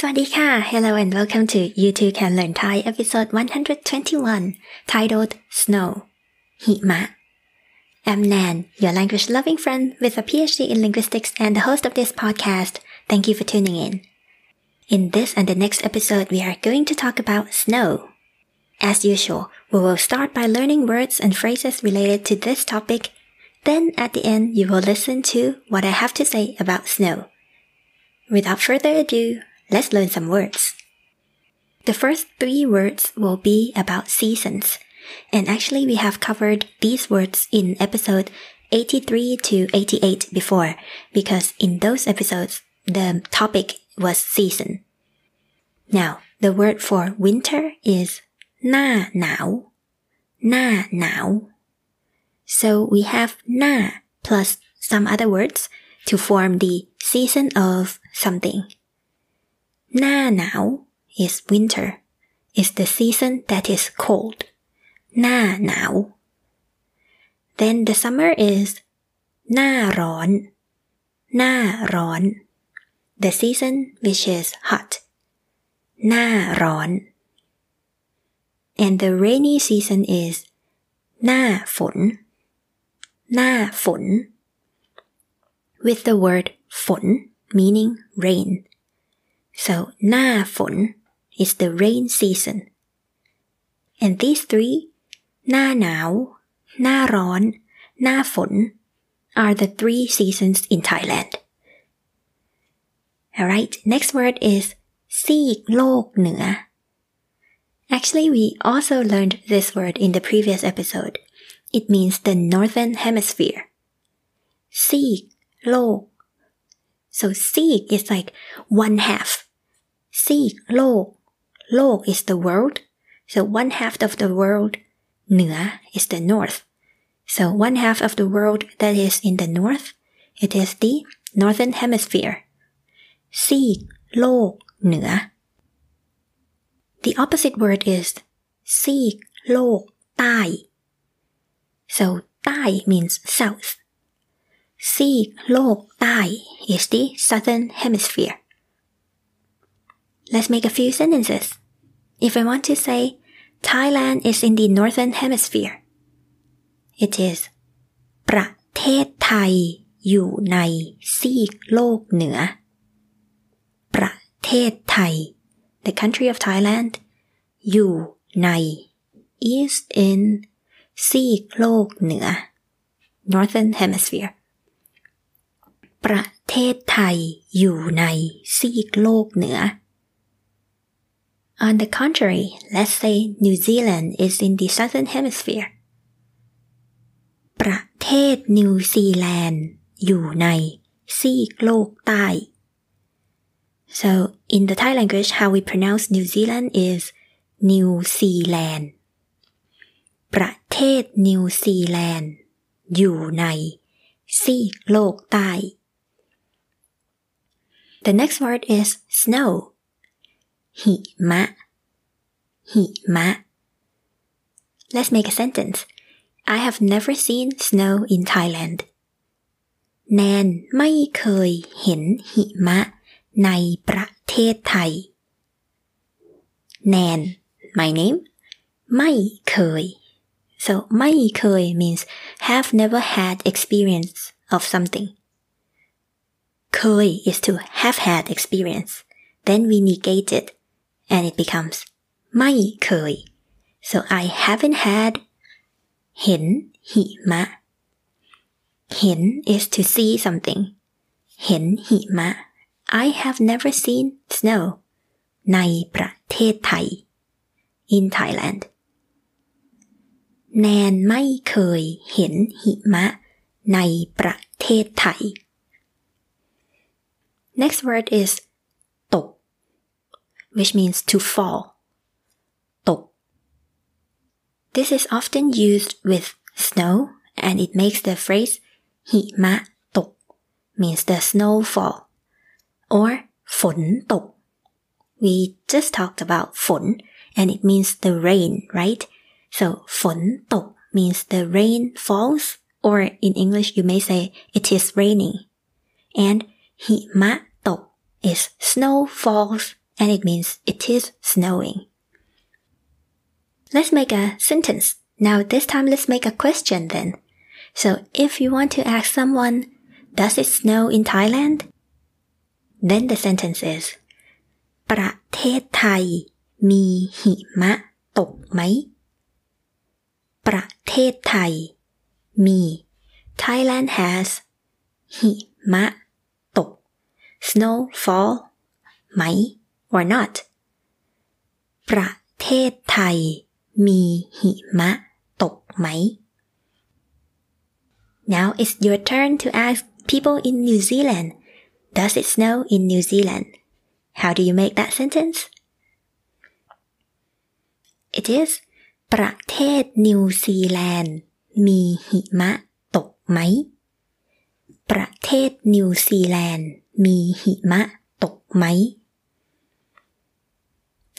สวัสดีค่ะ Hello and welcome to You Too Can Learn Thai episode 121 titled Snow, Hima. I'm Nan, your language loving friend with a PhD in linguistics and the host of this podcast. Thank you for tuning in. In this and the next episode, we are going to talk about snow. As usual, we will start by learning words and phrases related to this topic. Then at the end, you will listen to what I have to say about snow. Without further ado, let's learn some words. The first three words will be about seasons. And actually we have covered these words in episode 83 to 88 before because in those episodes the topic was season. Now, the word for winter is หน้าหนาวหน้าหนาว so we have หน้า plus some other words to form the season of something Na now is winter, is the season that is cold. Na now. Then the summer is na ron, na ron. The season which is hot. Na ron. And the rainy season is na fun, na fun. With the word fun meaning rain so หน้าฝน is the rain season and these three หน้าหนาวหน้าร้อนหน้าฝน are the three seasons in Thailand alright next word is ซีกโลกเหนือ Actually, we also learned this word in the previous episode. It means the northern hemisphere. ซีกโลก so ซีก is like one half ซีกโลกโลก is the world so one half of the world เหนือ is the north so one half of the world that is in the north it is the northern hemisphere ซีกโลกเหนือ the opposite word is ซีกโลกใต้ so ใต้ means south ซีกโลกใต้ is the southern hemisphere let's make a few sentences if I want to say Thailand is in the northern hemisphere it is ประเทศไทยอยู่ในซีกโลกเหนือ ประเทศไทย the country of Thailand อยู่ใน is in ซีกโลกเหนือ northern hemisphere ประเทศไทยอยู่ในซีกโลกเหนือ On the contrary, let's say New Zealand is in the southern hemisphere. ประเทศนิวซีแลนด์อยู่ในซีกโลกใต้ So in the Thai language, how we pronounce New Zealand is New Zealand. ประเทศนิวซีแลนด์อยู่ในซีกโลกใต้ The next word is snow. หิมะหิมะ Let's make a sentence. I have never seen snow in Thailand. แนนไม่เคยเห็นหิมะในประเทศไทย แนน my name ไม่เคย so ไม่เคย means have never had experience of something เคย is to have had experience then we negate it and it becomes ไม่เคย so I haven't had เห็นหิมะ เห็น is to see something เห็นหิมะ I have never seen snow ในประเทศไทย in Thailand แนนไม่เคยเห็นหิมะในประเทศไทย Next word is ตก which means to fall ตก This is often used with snow and it makes the phrase หิมะตก means the snowfall or ฝนตก We just talked about ฝน and it means the rain, right? So ฝนตก means the rain falls or in English you may say it is raining. And หิมะตก is snow falls and it means it is snowing. Let's make a sentence. Now this time let's make a question then. So if you want to ask someone, does it snow in Thailand? Then the sentence is ประเทศไทยมีหิมะตกไหม ประเทศไทยมี Thailand has หิมะตก snowfall ไหม or not ประเทศไทยมีหิมะตกไหม Now it's your turn to ask people in New Zealand Does it snow in New Zealand? How do you make that sentence? It is ประเทศนิวซีแลนด์มีหิมะตกไหม ประเทศนิวซีแลนด์มีหิมะตกไหม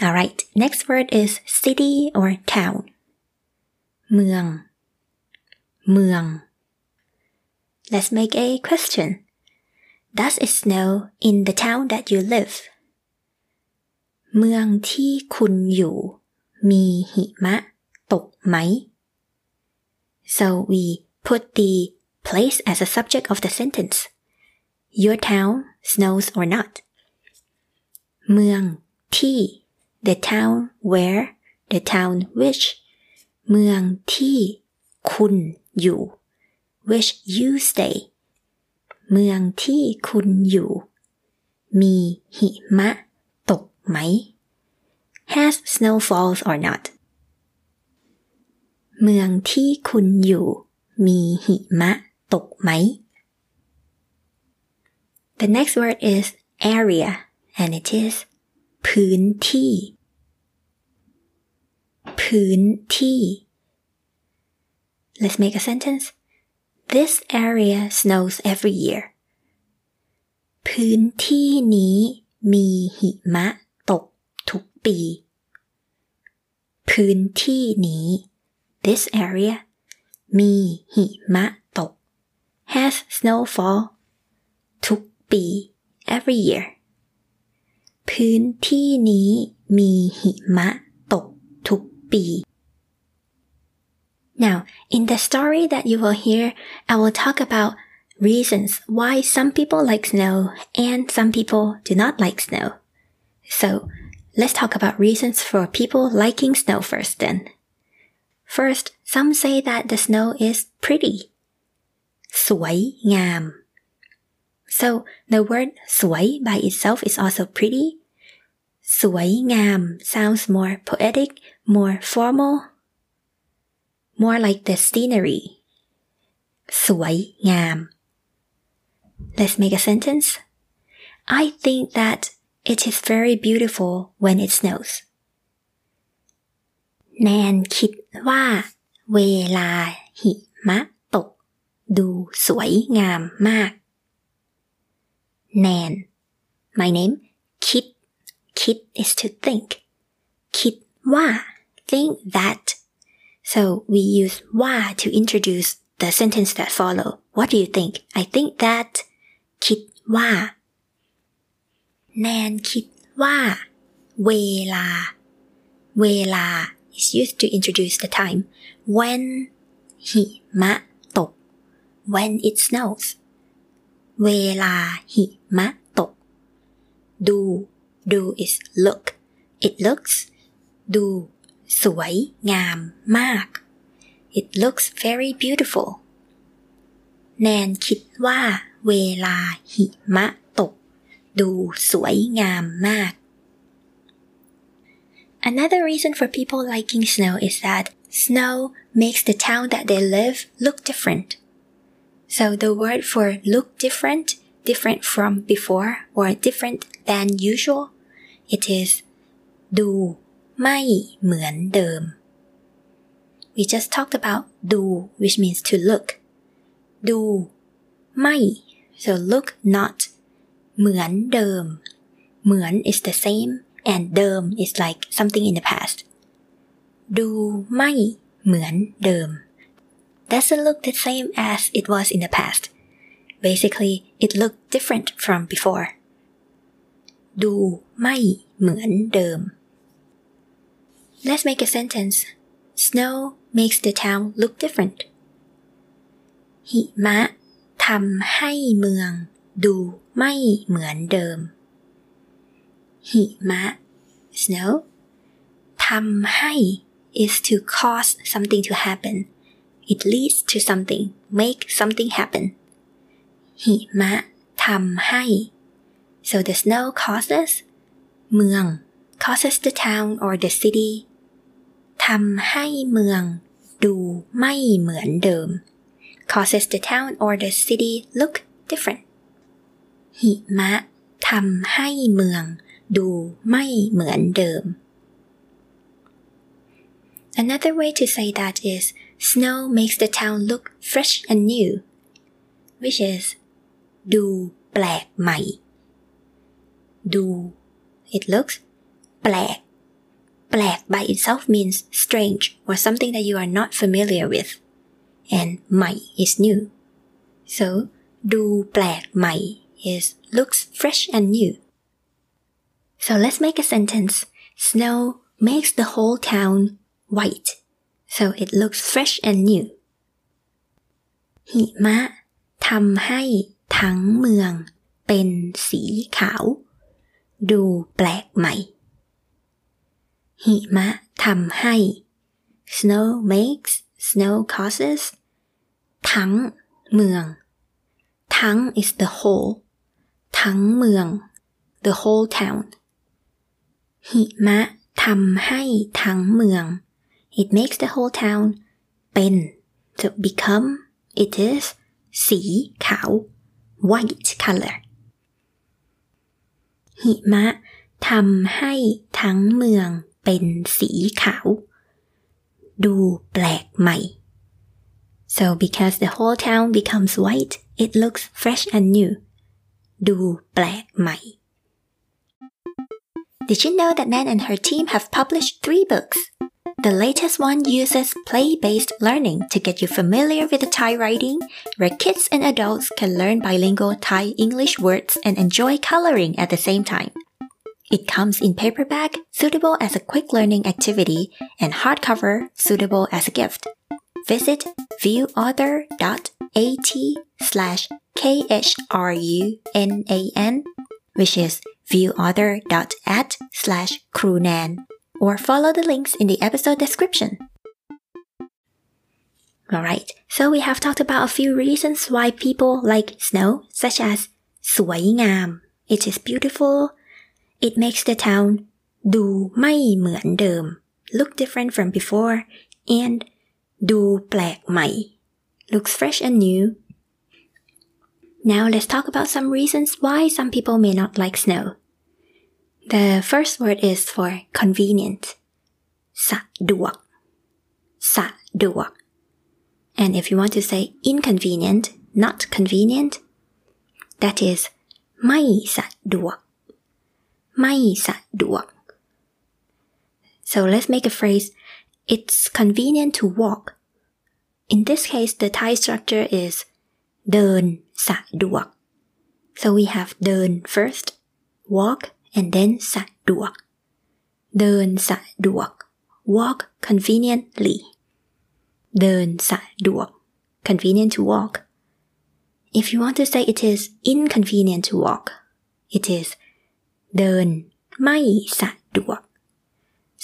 Alright, next word is city or town. เมือง เมือง Let's make a question. Does it snow in the town that you live? เมืองที่คุณอยู่ มีหิมะตกไหม So we put the place as a subject of the sentence. Your town snows or not. เมืองที่ the town where the town which เมืองที่คุณอยู่ which you stay เมืองที่คุณอยู่ มีหิมะตกไหม has snowfalls or not เมืองที่คุณอยู่ มีหิมะตกไหม The next word is area and it is พื้นที่ พื้นที่ Let's make a sentence This area snows every year พื้นที่นี้มีหิมะตกทุกปี พื้นที่นี้ this area มีหิมะตก has snowfall ทุกปี every year พื้นที่นี้มีหิมะตกทุกปี Now, in the story that you will hear, I will talk about reasons why some people like snow and some people do not like snow. So, let's talk about reasons for people liking snow first then. First, some say that the snow is pretty. สวยงาม So, the word สวย by itself is also pretty. สวยงาม sounds more poetic, more formal, more like the scenery สวยงาม Let's make a sentence I think that it is very beautiful when it snows แนนคิดว่า เวลาหิมะตก ดูสวยงามมาก แนน My name คิด คิด is to think คิดว่า think that so we use wa to introduce the sentence that follow. What do you think? I think that คิดว่า แนนคิดว่า เวลา เวลา is used to introduce the time when หิมะตก when it snows เวลาหิมะตก ดู do is look it looks ดูสวยงามมาก It looks very beautiful แนนคิดว่า เวลาหิมะตก ดูสวยงามมาก Another reason for people liking snow is that snow makes the town that they live look different. So the word for look different, different from before or different than usual, it is ดูไม่เหมือนเดิม We just talked about ดู which means to look ดูไม่ so look not เหมือนเดิม เหมือน is the same and เดิม is like something in the past ดูไม่เหมือนเดิม doesn't look the same as it was in the past basically it looked different from before ดู ไม่ เหมือนเดิม Let's make a sentence Snow makes the town look different หิมะทำให้เมืองดูไม่เหมือนเดิม หิมะ snow ทำให้ is to cause something to happen it leads to something make something happen หิมะทำให้ so the snow causes เมือง causes the town or the city ทำให้เมืองดูไม่เหมือนเดิม causes the town or the city look different หิมะทำให้เมืองดูไม่เหมือนเดิม Another way to say that is snow makes the town look fresh and new which is ดูแปลกใหม่ ดู it looks แปลกแปลก by itself means strange or something that you are not familiar with and ใหม่ is new so ดูแปลกใหม่ is looks fresh and new so let's make a sentence snow makes the whole town white so it looks fresh and new หิมะทำให้ทั้งเมืองเป็นสีขาว ดูแปลกใหม่ หิมะทำให้ snow makes snow causes ทั้งเมือง ทั้ง is the whole ทั้งเมือง the whole town หิมะทำให้ทั้งเมือง it makes the whole town เป็น to become it is สีขาว white color หิมะทำให้ทั้งเมืองเป็นสีขาว ดูแปลกใหม่ so because the whole town becomes white it looks fresh and new ดูแปลกใหม่ Did you know that Nan and her team have published three books? the latest one uses play based learning to get you familiar with the Thai writing, where kids and adults can learn bilingual Thai English words and enjoy coloring at the same time. It comes in paperback, suitable as a quick learning activity, and hardcover, suitable as a gift. Visit viewauthor.at slash khrunan, which is viewauthor.at slash crewnan, or follow the links in the episode description. Alright, so we have talked about a few reasons why people like snow, such as สวยงาม it is beautiful, it makes the town ดูไม่เหมือนเดิม look different from before, and ดูแปลกใหม่ looks fresh and new. Now let's talk about some reasons why some people may not like snow. The first word is for convenient. Sa'duak. Sa'duak. And if you want to say inconvenient, not convenient, that is mai sa'duak. So let's make a phrase. It's convenient to walk. In this case, the Thai structure is đơn. So we have đơn first, walk, and then สะดวก เดินสะดวก walk conveniently เดินสะดวก convenient to walk if you want to say it is inconvenient to walk it is เดินไม่สะดวก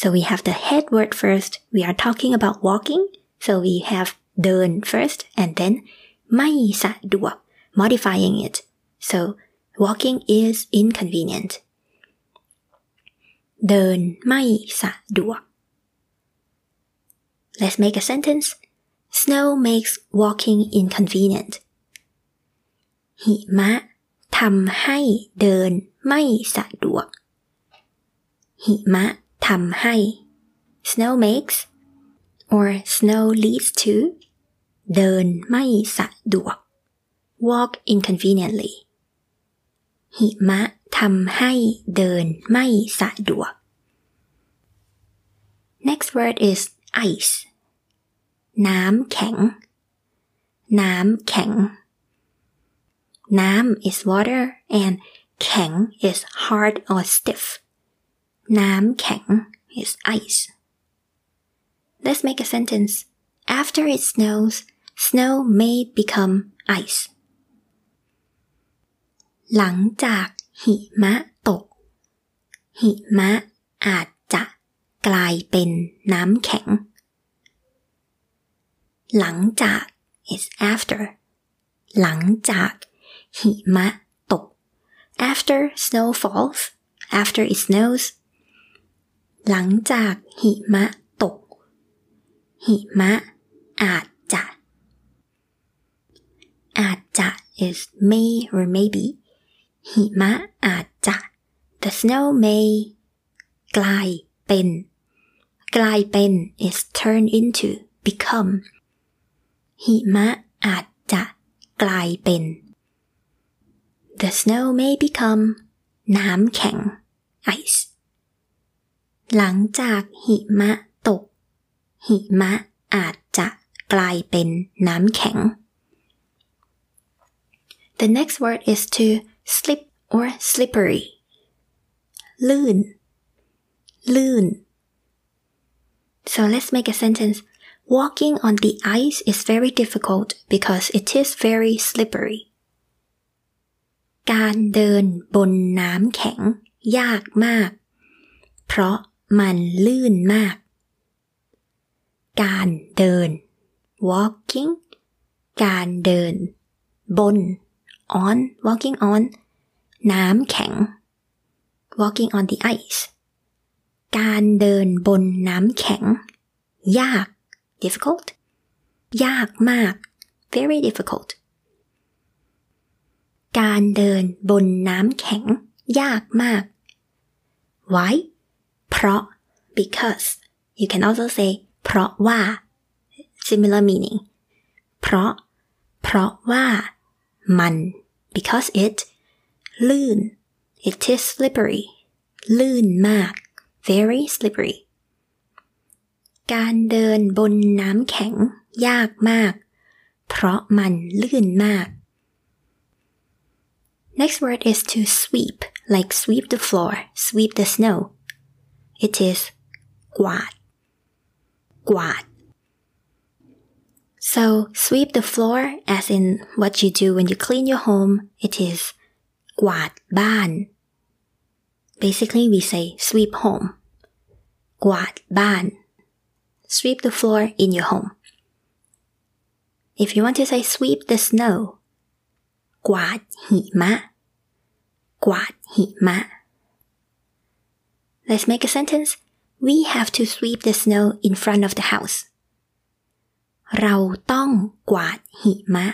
so we have the head word first we are talking about walking so we have เดิน first and then ไม่สะดวก modifying it so walking is inconvenient เดินไม่สะดวก Let's make a sentence Snow makes walking inconvenient หิมะทำให้เดินไม่สะดวก หิมะทำให้ Snow makes or snow leads to เดินไม่สะดวก walk inconveniently หิมะทำให้เดินไม่สะดวก next word is ice น้ำแข็ง น้ำแข็ง น้ำ is water and แข็ง is hard or stiff น้ำแข็ง is ice let's make a sentence after it snows snow may become ice หลังจากหิมะตก หิมะอาจจะ กลายเป็นน้ำแข็ง หลังจาก is after หลังจากหิมะตก after snow falls after it snows หลังจากหิมะตก หิมะอาจจะ อาจจะ is may or maybe หิมะอาจจะ the snow may กลายเป็น กลายเป็น is turn into become หิมะอาจจะกลายเป็น the snow may become น้ำแข็ง ice หลังจากหิมะตก หิมะอาจจะกลายเป็นน้ำแข็ง The next word is to slip or slippery ลื่น ลื่น So let's make a sentence. Walking on the ice is very difficult because it is very slippery. การเดินบนน้ำแข็งยากมาก เพราะมันลื่นมาก การเดิน walking การเดิน บน on walking on น้ำแข็ง walking on the ice การเดินบนน้ำแข็ง ยาก difficult ยากมาก very difficult การเดินบนน้ำแข็ง ยากมาก why เพราะ because you can also say เพราะว่า similar meaning เพราะ เพราะว่ามัน because it ลื่น it is slippery ลื่นมาก very slippery การเดินบนน้ำแข็ง ยากมาก เพราะมันลื่นมาก Next word is to sweep like sweep the floor sweep the snow it is กวาด กวาด so sweep the floor as in what you do when you clean your home it is กวาดบ้าน basically we say sweep home กวาดบ้าน sweep the floor in your home if you want to say sweep the snow กวาดหิมะ กวาดหิมะ Let's make a sentence. We have to sweep the snow in front of the house. เราต้องกวาดหิมะ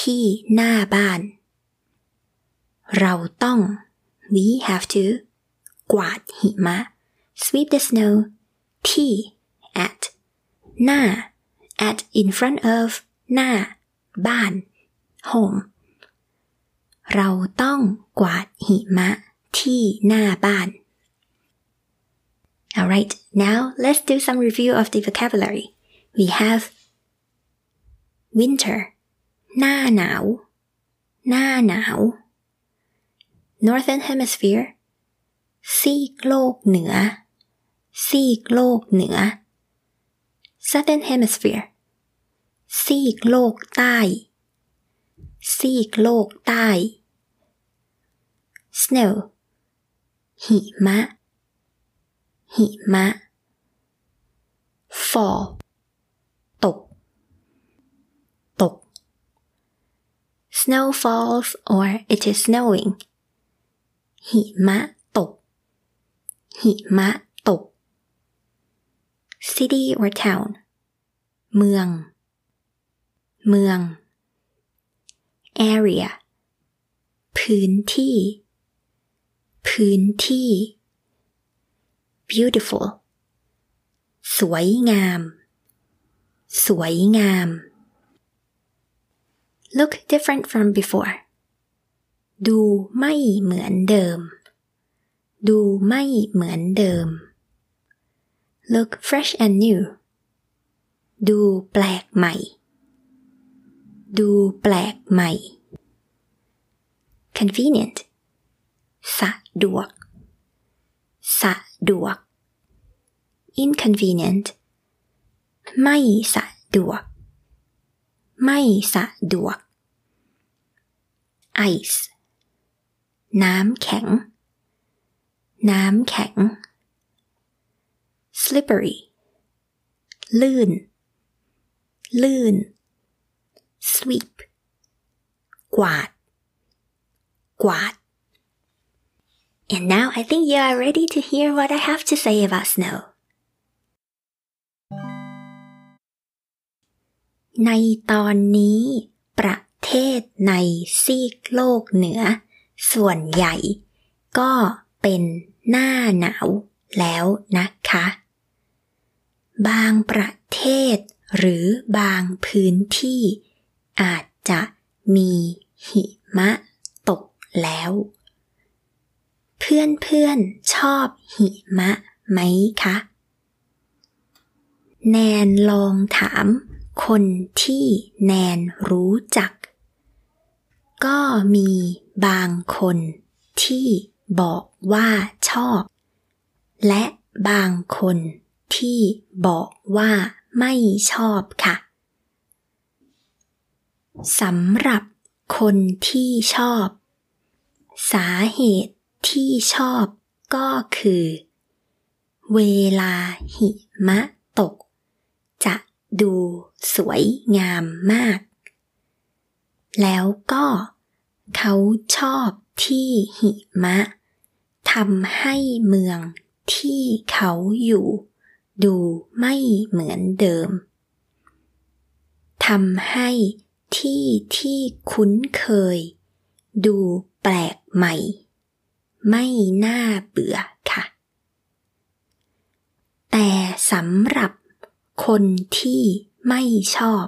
ที่หน้าบ้าน เราต้อง we have to กวาดหิมะ sweep the snow ที่ at หน้า at in front of หน้า บ้าน home เราต้องกวาดหิมะ ที่หน้าบ้าน Alright, now let's do some review of the vocabulary. We have winter หน้าหนาว หน้าหนาว Northern Hemisphere ซีกโลกเหนือ ซีกโลกเหนือ Southern Hemisphere ซีกโลกใต้ ซีกโลกใต้ Snow หิมะ หิมะ fall ตก ตก snow falls or it is snowing หิมะ หิมะตก city or town เมือง เมือง area พื้นที่ พื้นที่ beautiful สวยงาม สวยงาม look different from before ดูไม่เหมือนเดิม ดูไม่เหมือนเดิม look fresh and new ดูแปลกใหม่ ดูแปลกใหม่ convenient สะดวก สะดวก inconvenient ไม่สะดวก ไม่สะดวก ice น้ำแข็ง น้ำแข็ง slippery ลื่น ลื่น sweep กวาด กวาด And now I think you are ready to hear what I have to say about snow. ในตอนนี้ ประเทศในซีกโลกเหนือ ส่วนใหญ่ ก็เป็น หน้าหนาวแล้วนะคะ บางประเทศหรือบางพื้นที่อาจจะมีหิมะตกแล้ว เพื่อนๆชอบหิมะไหมคะ แนนลองถามคนที่แนนรู้จัก ก็มีบางคนที่ บอกว่าชอบ และบางคนที่บอกว่าไม่ชอบค่ะสำหรับคนที่ชอบ สาเหตุที่ชอบก็คือ เวลาหิมะตก จะดูสวยงามมาก แล้วก็ เขาชอบที่หิมะ ทำให้เมืองที่เขาอยู่ ดูไม่เหมือนเดิม ทำให้ที่ที่คุ้นเคย ดูแปลกใหม่ ไม่น่าเบื่อค่ะ แต่สำหรับคนที่ไม่ชอบ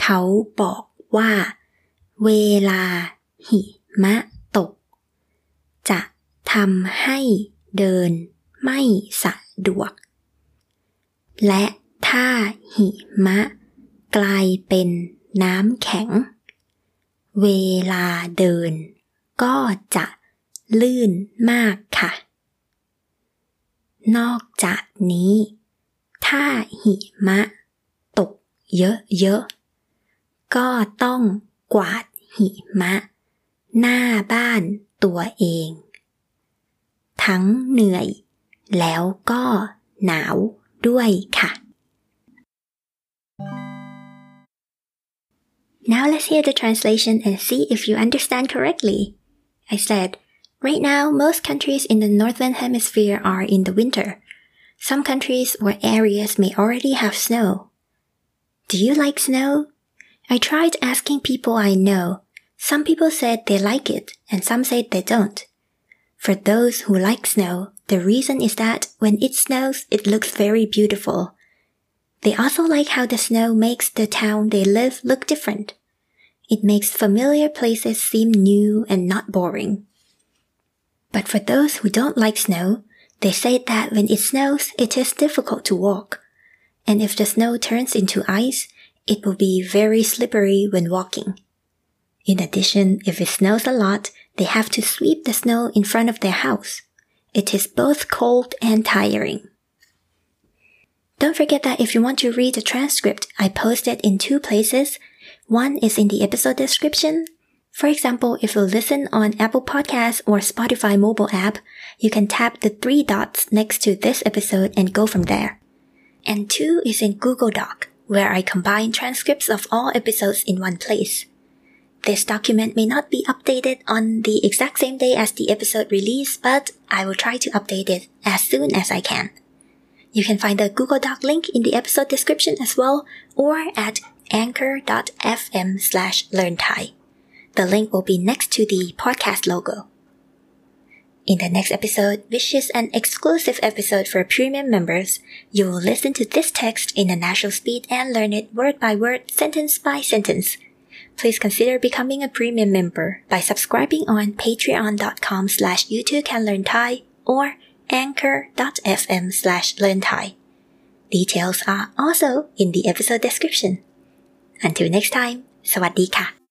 เขาบอกว่า เวลาหิมะตก จะ ทำให้เดินไม่สะดวก และถ้าหิมะกลายเป็นน้ำแข็ง เวลาเดินก็จะลื่นมากค่ะ นอกจากนี้ ถ้าหิมะตกเยอะๆ ก็ต้องกวาดหิมะ หน้าบ้านตัวเอง ทั้งเหนื่อย แล้วก็หนาวด้วยค่ะ Now let's hear the translation and see if you understand correctly. I said, right now most countries in the northern hemisphere are in the winter. Some countries or areas may already have snow. Do you like snow? I tried asking people I know. Some people said they like it and some said they don't. For those who like snow, the reason is that when it snows, it looks very beautiful. They also like how the snow makes the town they live look different. It makes familiar places seem new and not boring. But for those who don't like snow, they say that when it snows, it is difficult to walk. And if the snow turns into ice, it will be very slippery when walking. In addition, if it snows a lot, they have to sweep the snow in front of their house. It is both cold and tiring. Don't forget that if you want to read the transcript, I posted it in two places. One is in the episode description. For example, if you listen on Apple Podcasts or Spotify mobile app, you can tap the three dots next to this episode and go from there. And two is in Google Doc, where I combine transcripts of all episodes in one place. This document may not be updated on the exact same day as the episode release, but I will try to update it as soon as I can. You can find the Google Doc link in the episode description as well, or at anchor.fm slash learn. The link will be next to the podcast logo. In the next episode, which is an exclusive episode for premium members, you will listen to this text in a natural speed and learn it word by word, sentence by sentence Please consider becoming a premium member by subscribing on patreon.com slash you too can learn Thai or anchor.fm slash learn Thai. Details are also in the episode description. Until next time, สวัสดีค่ะ